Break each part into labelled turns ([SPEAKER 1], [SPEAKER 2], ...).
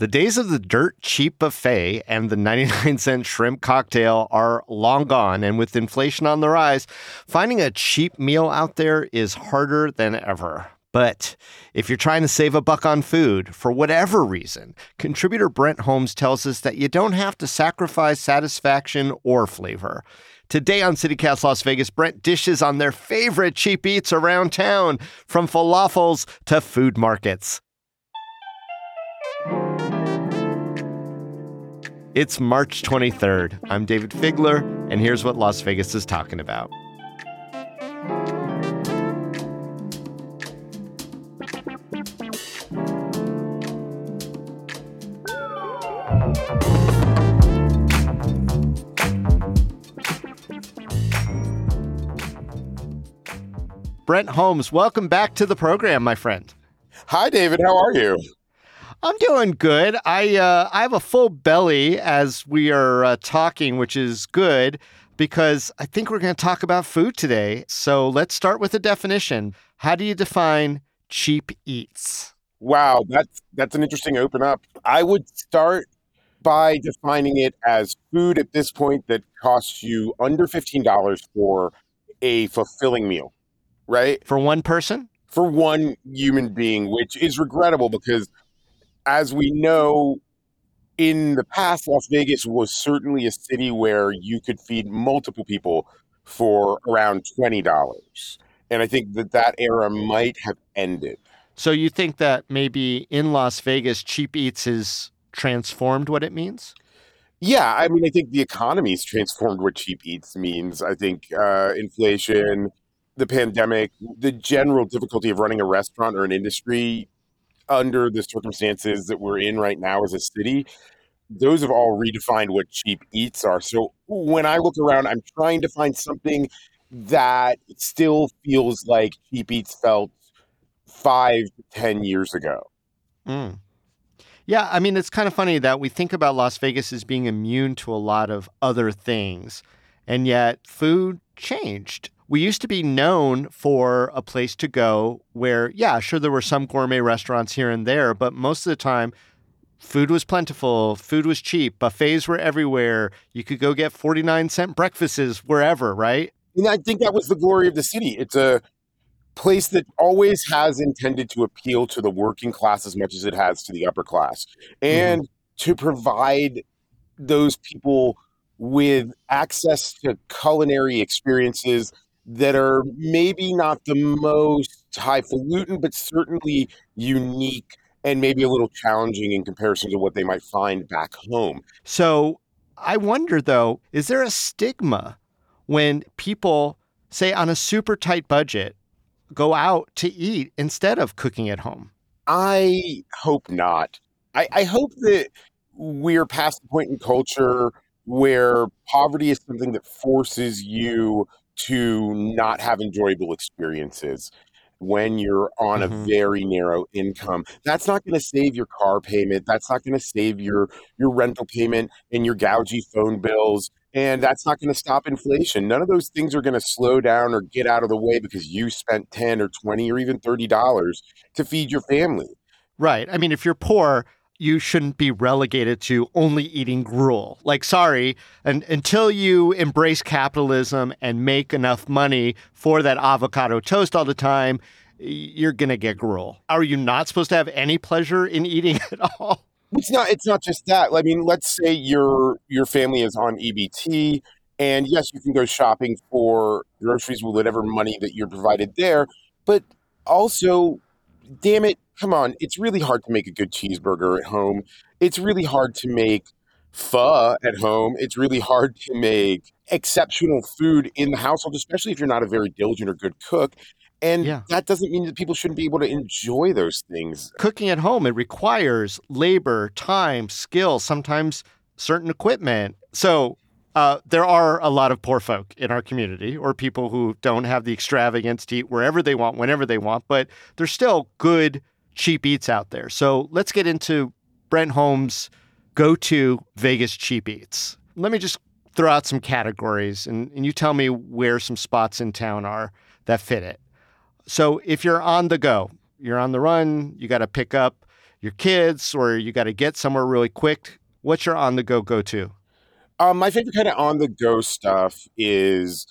[SPEAKER 1] The days of the dirt cheap buffet and the 99 cent shrimp cocktail are long gone. And with inflation on the rise, finding a cheap meal out there is harder than ever. But if you're trying to save a buck on food for whatever reason, contributor Brent Holmes tells us that you don't have to sacrifice satisfaction or flavor. Today on CityCast Las Vegas, Brent dishes on their favorite cheap eats around town, from falafels to food markets. It's March 23rd. I'm Dayvid Figler, and here's what Las Vegas is talking about. Brent Holmes, welcome back to the program, my friend.
[SPEAKER 2] Hi, Dayvid. How are you?
[SPEAKER 1] I'm doing good. I uh, I have a full belly as we are uh, talking, which is good because I think we're going to talk about food today. So let's start with a definition. How do you define cheap eats?
[SPEAKER 2] Wow, that's that's an interesting open up. I would start by defining it as food at this point that costs you under $15 for a fulfilling meal, right?
[SPEAKER 1] For one person?
[SPEAKER 2] For one human being, which is regrettable because as we know, in the past, Las Vegas was certainly a city where you could feed multiple people for around $20. And I think that that era might have ended.
[SPEAKER 1] So you think that maybe in Las Vegas, cheap eats has transformed what it means?
[SPEAKER 2] Yeah, I mean, I think the economy's transformed what cheap eats means. I think uh, inflation, the pandemic, the general difficulty of running a restaurant or an industry under the circumstances that we're in right now as a city, those have all redefined what cheap eats are. So when I look around, I'm trying to find something that still feels like cheap eats felt five, ten years ago.
[SPEAKER 1] Mm. Yeah, I mean, it's kind of funny that we think about Las Vegas as being immune to a lot of other things, and yet food changed we used to be known for a place to go where, yeah, sure, there were some gourmet restaurants here and there, but most of the time, food was plentiful, food was cheap, buffets were everywhere. You could go get 49 cent breakfasts wherever, right?
[SPEAKER 2] And I think that was the glory of the city. It's a place that always has intended to appeal to the working class as much as it has to the upper class and mm-hmm. to provide those people with access to culinary experiences that are maybe not the most highfalutin, but certainly unique and maybe a little challenging in comparison to what they might find back home.
[SPEAKER 1] So I wonder though, is there a stigma when people, say on a super tight budget, go out to eat instead of cooking at home?
[SPEAKER 2] I hope not. I, I hope that we're past the point in culture where poverty is something that forces you to not have enjoyable experiences when you're on mm-hmm. a very narrow income. That's not going to save your car payment that's not going to save your your rental payment and your gougy phone bills and that's not going to stop inflation. None of those things are going to slow down or get out of the way because you spent 10 or 20 or even 30 dollars to feed your family.
[SPEAKER 1] Right i mean if you're poor you shouldn't be relegated to only eating gruel. Like, sorry, and until you embrace capitalism and make enough money for that avocado toast all the time, you're gonna get gruel. Are you not supposed to have any pleasure in eating at all?
[SPEAKER 2] It's not. It's not just that. I mean, let's say your your family is on EBT, and yes, you can go shopping for groceries with whatever money that you're provided there. But also, damn it, come on, it's really hard to make a good cheeseburger at home. It's really hard to make pho at home. It's really hard to make exceptional food in the household, especially if you're not a very diligent or good cook. And yeah. that doesn't mean that people shouldn't be able to enjoy those things.
[SPEAKER 1] Cooking at home, it requires labor, time, skill, sometimes certain equipment. So uh, there are a lot of poor folk in our community or people who don't have the extravagance to eat wherever they want, whenever they want, but there's still good cheap eats out there. So let's get into Brent Holmes' go to Vegas cheap eats. Let me just throw out some categories and, and you tell me where some spots in town are that fit it. So if you're on the go, you're on the run, you got to pick up your kids or you got to get somewhere really quick, what's your on the go go to?
[SPEAKER 2] Um, my favorite kind of on the go stuff is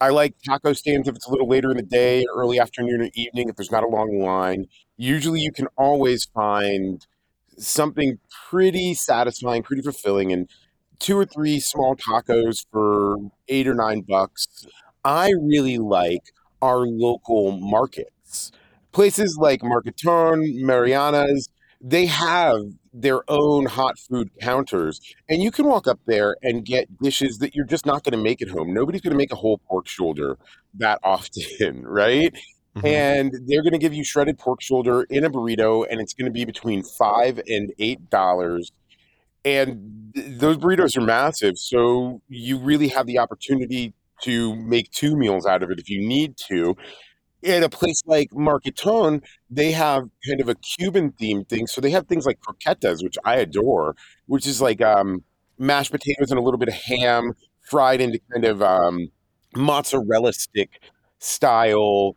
[SPEAKER 2] I like taco stands if it's a little later in the day, early afternoon or evening, if there's not a long line. Usually you can always find something pretty satisfying, pretty fulfilling, and two or three small tacos for eight or nine bucks. I really like our local markets. Places like Marketon, Mariana's, they have their own hot food counters and you can walk up there and get dishes that you're just not going to make at home nobody's going to make a whole pork shoulder that often right mm-hmm. and they're going to give you shredded pork shoulder in a burrito and it's going to be between five and eight dollars and th- those burritos are massive so you really have the opportunity to make two meals out of it if you need to at a place like Marketon, they have kind of a Cuban themed thing. So they have things like croquetas, which I adore, which is like um, mashed potatoes and a little bit of ham fried into kind of um, mozzarella stick style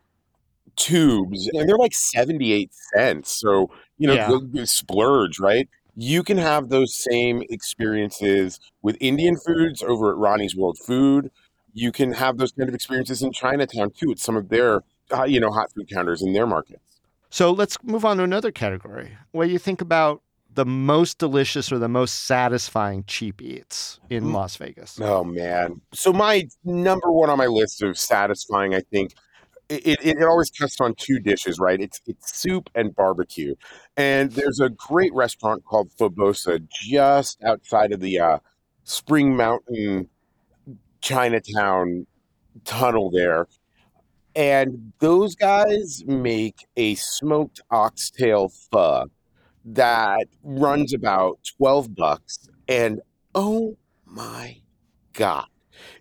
[SPEAKER 2] tubes. And they're like 78 cents. So, you know, yeah. splurge, right? You can have those same experiences with Indian foods over at Rani's World Food. You can have those kind of experiences in Chinatown too. It's some of their uh, you know, hot food counters in their markets.
[SPEAKER 1] So let's move on to another category. where you think about the most delicious or the most satisfying cheap eats in mm. Las Vegas?
[SPEAKER 2] Oh man! So my number one on my list of satisfying, I think, it, it, it, always tests on two dishes, right? It's it's soup and barbecue, and there's a great restaurant called Pho Bosa just outside of the uh, Spring Mountain Chinatown tunnel there and those guys make a smoked oxtail pho that runs about 12 bucks. And oh my God,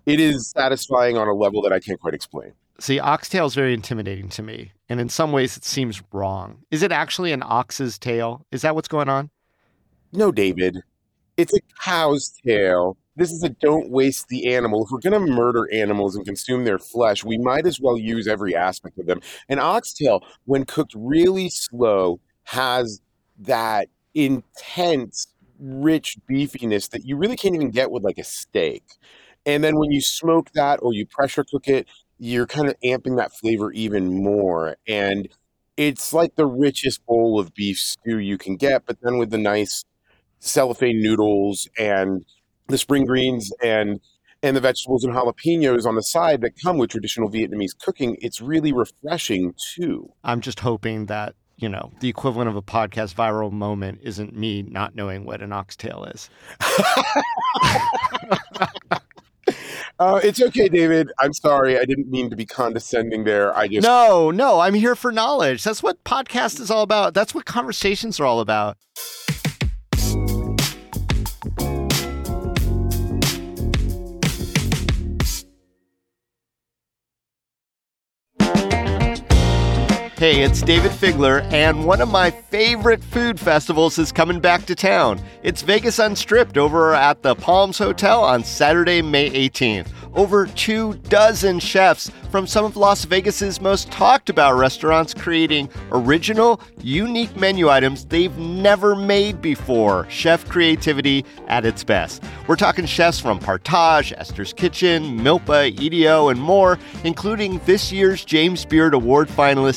[SPEAKER 2] it is satisfying on a level that I can't quite explain.
[SPEAKER 1] See, oxtail is very intimidating to me. And in some ways, it seems wrong. Is it actually an ox's tail? Is that what's going on?
[SPEAKER 2] No, Dayvid. It's a cow's tail this is a don't waste the animal. If we're going to murder animals and consume their flesh, we might as well use every aspect of them. An oxtail, when cooked really slow, has that intense, rich beefiness that you really can't even get with like a steak. And then when you smoke that or you pressure cook it, you're kind of amping that flavor even more. And it's like the richest bowl of beef stew you can get, but then with the nice cellophane noodles and the spring greens and and the vegetables and jalapenos on the side that come with traditional Vietnamese cooking, it's really refreshing too.
[SPEAKER 1] I'm just hoping that, you know, the equivalent of a podcast viral moment isn't me not knowing what an oxtail is.
[SPEAKER 2] Uh, it's okay, Dayvid. I'm sorry. I didn't mean to be condescending there. I just.
[SPEAKER 1] No, no, I'm here for knowledge. That's what podcast is all about. That's what conversations are all about. Hey, it's Dayvid Figler, and one of my favorite food festivals is coming back to town. It's Vegas Unstripped over at the Palms Hotel on Saturday, May 18th over two dozen chefs from some of Las Vegas's most talked about restaurants creating original, unique menu items they've never made before. Chef creativity at its best. We're talking chefs from Partage, Esther's Kitchen, Milpa, EDO, and more, including this year's James Beard Award finalist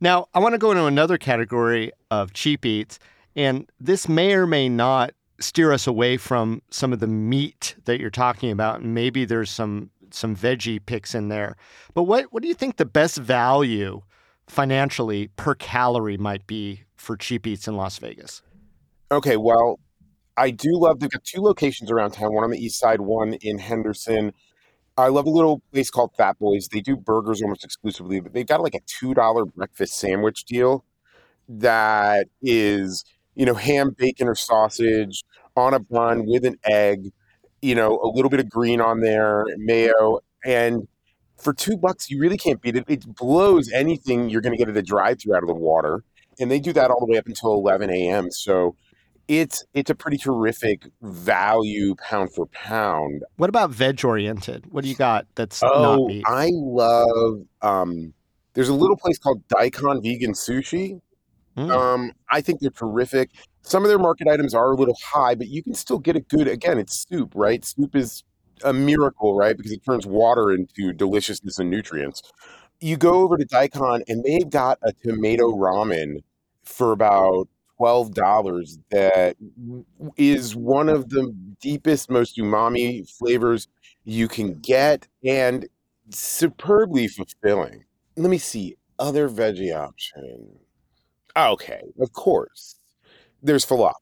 [SPEAKER 1] Now, I want to go into another category of cheap eats, and this may or may not steer us away from some of the meat that you're talking about, and maybe there's some some veggie picks in there. But what what do you think the best value financially per calorie might be for cheap eats in Las Vegas?
[SPEAKER 2] Okay, well, I do love got two locations around town, one on the east side, one in Henderson. I love a little place called Fat Boys. They do burgers almost exclusively, but they've got like a $2 breakfast sandwich deal that is, you know, ham, bacon, or sausage on a bun with an egg, you know, a little bit of green on there, mayo. And for two bucks, you really can't beat it. It blows anything you're going to get at a drive through out of the water. And they do that all the way up until 11 a.m. So it's it's a pretty terrific value pound for pound.
[SPEAKER 1] What about veg oriented? What do you got that's oh, not meat?
[SPEAKER 2] I love um there's a little place called Daikon Vegan Sushi. Mm. Um, I think they're terrific. Some of their market items are a little high, but you can still get a good again, it's soup, right? Soup is a miracle, right? Because it turns water into deliciousness and nutrients. You go over to Daikon and they've got a tomato ramen for about twelve dollars that is one of the deepest, most umami flavors you can get, and superbly fulfilling. Let me see other veggie option. Okay, of course, there's falafel,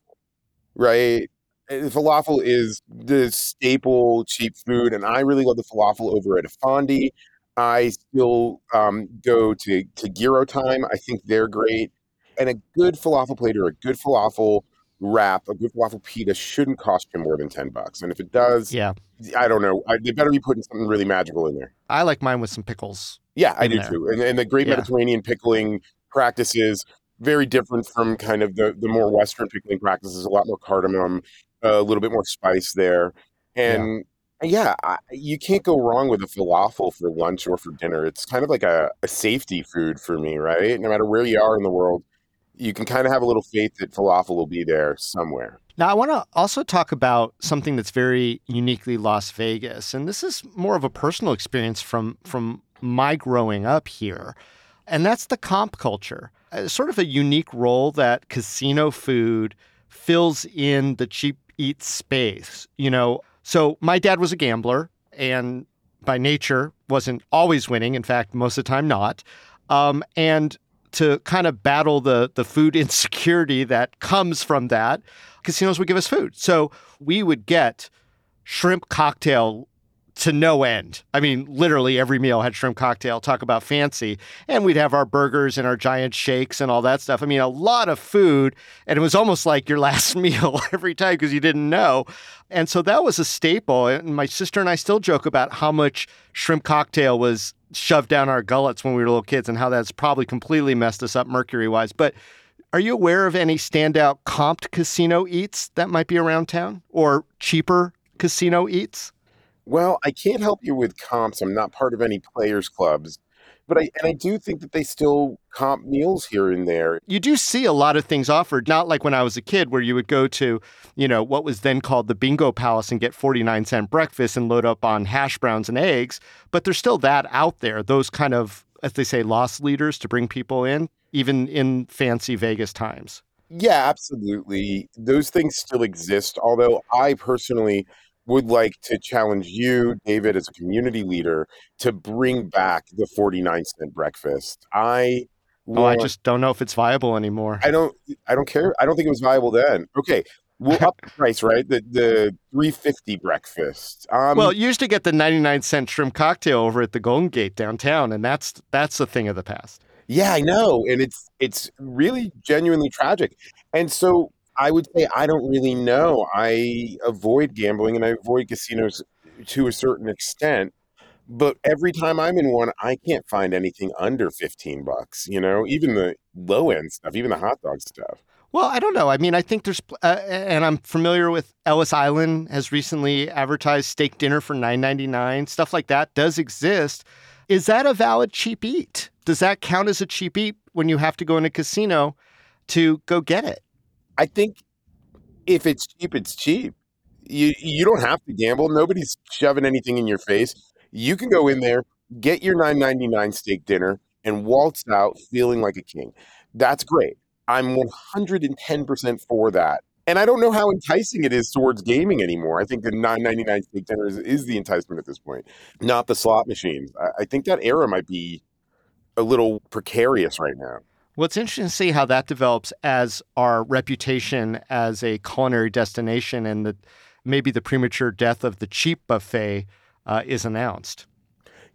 [SPEAKER 2] right? falafel is the staple cheap food, and I really love the falafel over at Effendi. I still um, go to to Gyro Time. I think they're great, and a good falafel plate or a good falafel wrap, a good falafel pita shouldn't cost you more than ten bucks. And if it does,
[SPEAKER 1] yeah,
[SPEAKER 2] I don't know. I, they better be putting something really magical in there.
[SPEAKER 1] I like mine with some pickles.
[SPEAKER 2] Yeah, I do there. too. And, and the great yeah. Mediterranean pickling practices very different from kind of the the more Western pickling practices. A lot more cardamom, a little bit more spice there, and yeah, yeah I, you can't go wrong with a falafel for lunch or for dinner. It's kind of like a, a safety food for me, right? No matter where you are in the world, you can kind of have a little faith that falafel will be there somewhere.
[SPEAKER 1] Now, I want to also talk about something that's very uniquely Las Vegas, and this is more of a personal experience from from my growing up here, and that's the comp culture. It's sort of a unique role that casino food fills in the cheap eat space. You know, so my dad was a gambler and by nature wasn't always winning. In fact, most of the time not. Um, and to kind of battle the the food insecurity that comes from that, casinos would give us food. So we would get shrimp cocktail to no end. I mean, literally every meal had shrimp cocktail, talk about fancy. And we'd have our burgers and our giant shakes and all that stuff. I mean, a lot of food. And it was almost like your last meal every time because you didn't know. And so that was a staple. And my sister and I still joke about how much shrimp cocktail was shoved down our gullets when we were little kids and how that's probably completely messed us up mercury wise. But are you aware of any standout comped casino eats that might be around town or cheaper casino eats?
[SPEAKER 2] Well, I can't help you with comps. I'm not part of any players clubs. But I and I do think that they still comp meals here and there.
[SPEAKER 1] You do see a lot of things offered, not like when I was a kid where you would go to, you know, what was then called the Bingo Palace and get 49 cent breakfast and load up on hash browns and eggs, but there's still that out there. Those kind of as they say loss leaders to bring people in even in fancy Vegas times.
[SPEAKER 2] Yeah, absolutely. Those things still exist, although I personally would like to challenge you, Dayvid, as a community leader, to bring back the 49 cent breakfast. I
[SPEAKER 1] want, Oh, I just don't know if it's viable anymore.
[SPEAKER 2] I don't I don't care. I don't think it was viable then. Okay. We'll up the price, right? The the 350 breakfast.
[SPEAKER 1] Um, well, you used to get the 99 cent shrimp cocktail over at the Golden Gate downtown, and that's that's a thing of the past.
[SPEAKER 2] Yeah, I know. And it's it's really genuinely tragic. And so I would say I don't really know. I avoid gambling and I avoid casinos to a certain extent. But every time I'm in one, I can't find anything under 15 bucks, you know, even the low end stuff, even the hot dog stuff.
[SPEAKER 1] Well, I don't know. I mean, I think there's, uh, and I'm familiar with Ellis Island has recently advertised steak dinner for 9.99. Stuff like that does exist. Is that a valid cheap eat? Does that count as a cheap eat when you have to go in a casino to go get it?
[SPEAKER 2] I think if it's cheap, it's cheap. You you don't have to gamble. Nobody's shoving anything in your face. You can go in there, get your 9.99 steak dinner, and waltz out feeling like a king. That's great. I'm 110% for that. And I don't know how enticing it is towards gaming anymore. I think the 9.99 steak dinner is, is the enticement at this point, not the slot machines. I, I think that era might be a little precarious right now.
[SPEAKER 1] Well, it's interesting to see how that develops as our reputation as a culinary destination and the maybe the premature death of the cheap buffet uh, is announced.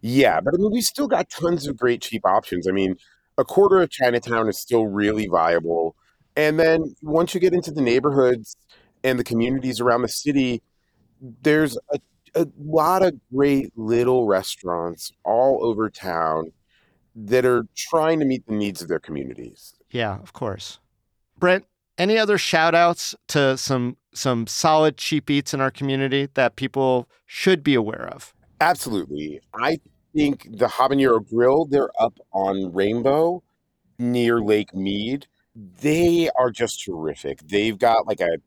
[SPEAKER 2] Yeah, but I mean, we still got tons of great cheap options. I mean, a quarter of Chinatown is still really viable. And then once you get into the neighborhoods and the communities around the city, there's a, a lot of great little restaurants all over town that are trying to meet the needs of their communities.
[SPEAKER 1] Yeah, of course. Brent, any other shout outs to some some solid cheap eats in our community that people should be aware of?
[SPEAKER 2] Absolutely. I think the Habanero Grill, they're up on Rainbow near Lake Mead. They are just terrific. They've got like a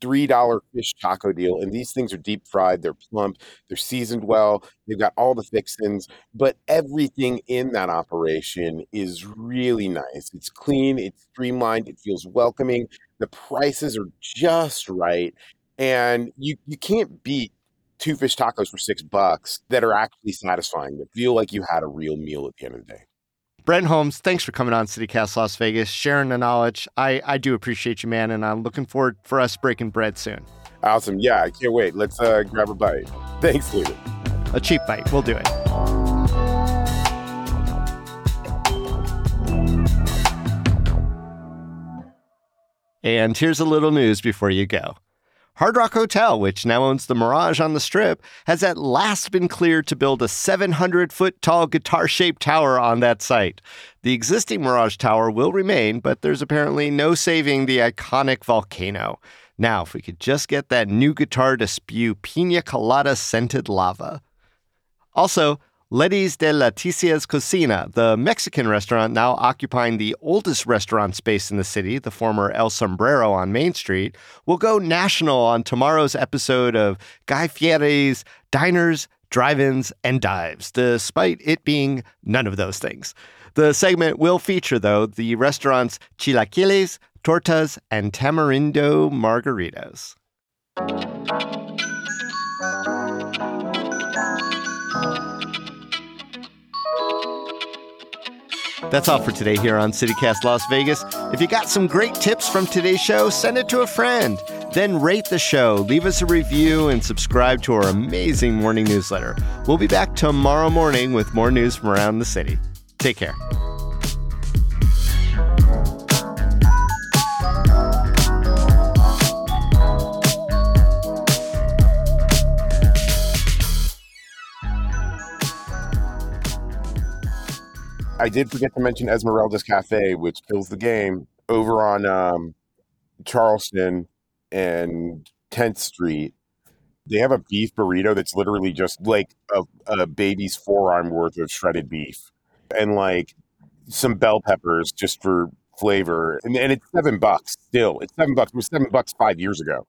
[SPEAKER 2] $3 fish taco deal. And these things are deep fried, they're plump, they're seasoned well, they've got all the fixings, but everything in that operation is really nice. It's clean, it's streamlined, it feels welcoming. The prices are just right. And you, you can't beat two fish tacos for six bucks that are actually satisfying, that feel like you had a real meal at the end of the day.
[SPEAKER 1] Brent Holmes, thanks for coming on CityCast Las Vegas, sharing the knowledge. I, I do appreciate you, man, and I'm looking forward for us breaking bread soon.
[SPEAKER 2] Awesome. Yeah, I can't wait. Let's uh, grab a bite. Thanks, Dayvid.
[SPEAKER 1] A cheap bite. We'll do it. And here's a little news before you go. Hard Rock Hotel, which now owns the Mirage on the Strip, has at last been cleared to build a 700 foot tall guitar shaped tower on that site. The existing Mirage Tower will remain, but there's apparently no saving the iconic volcano. Now, if we could just get that new guitar to spew pina colada scented lava. Also, Letty's de Leticia's Cocina, the Mexican restaurant now occupying the oldest restaurant space in the city, the former El Sombrero on Main Street, will go national on tomorrow's episode of Guy Fieri's Diners, Drive-Ins, and Dives, despite it being none of those things. The segment will feature, though, the restaurant's chilaquiles, tortas, and tamarindo margaritas. That's all for today here on CityCast Las Vegas. If you got some great tips from today's show, send it to a friend. Then rate the show, leave us a review, and subscribe to our amazing morning newsletter. We'll be back tomorrow morning with more news from around the city. Take care.
[SPEAKER 2] I did forget to mention Esmeralda's Cafe, which kills the game over on um, Charleston and 10th Street. They have a beef burrito that's literally just like a, a baby's forearm worth of shredded beef and like some bell peppers just for flavor. And, and it's seven bucks still. It's seven bucks. It was seven bucks five years ago.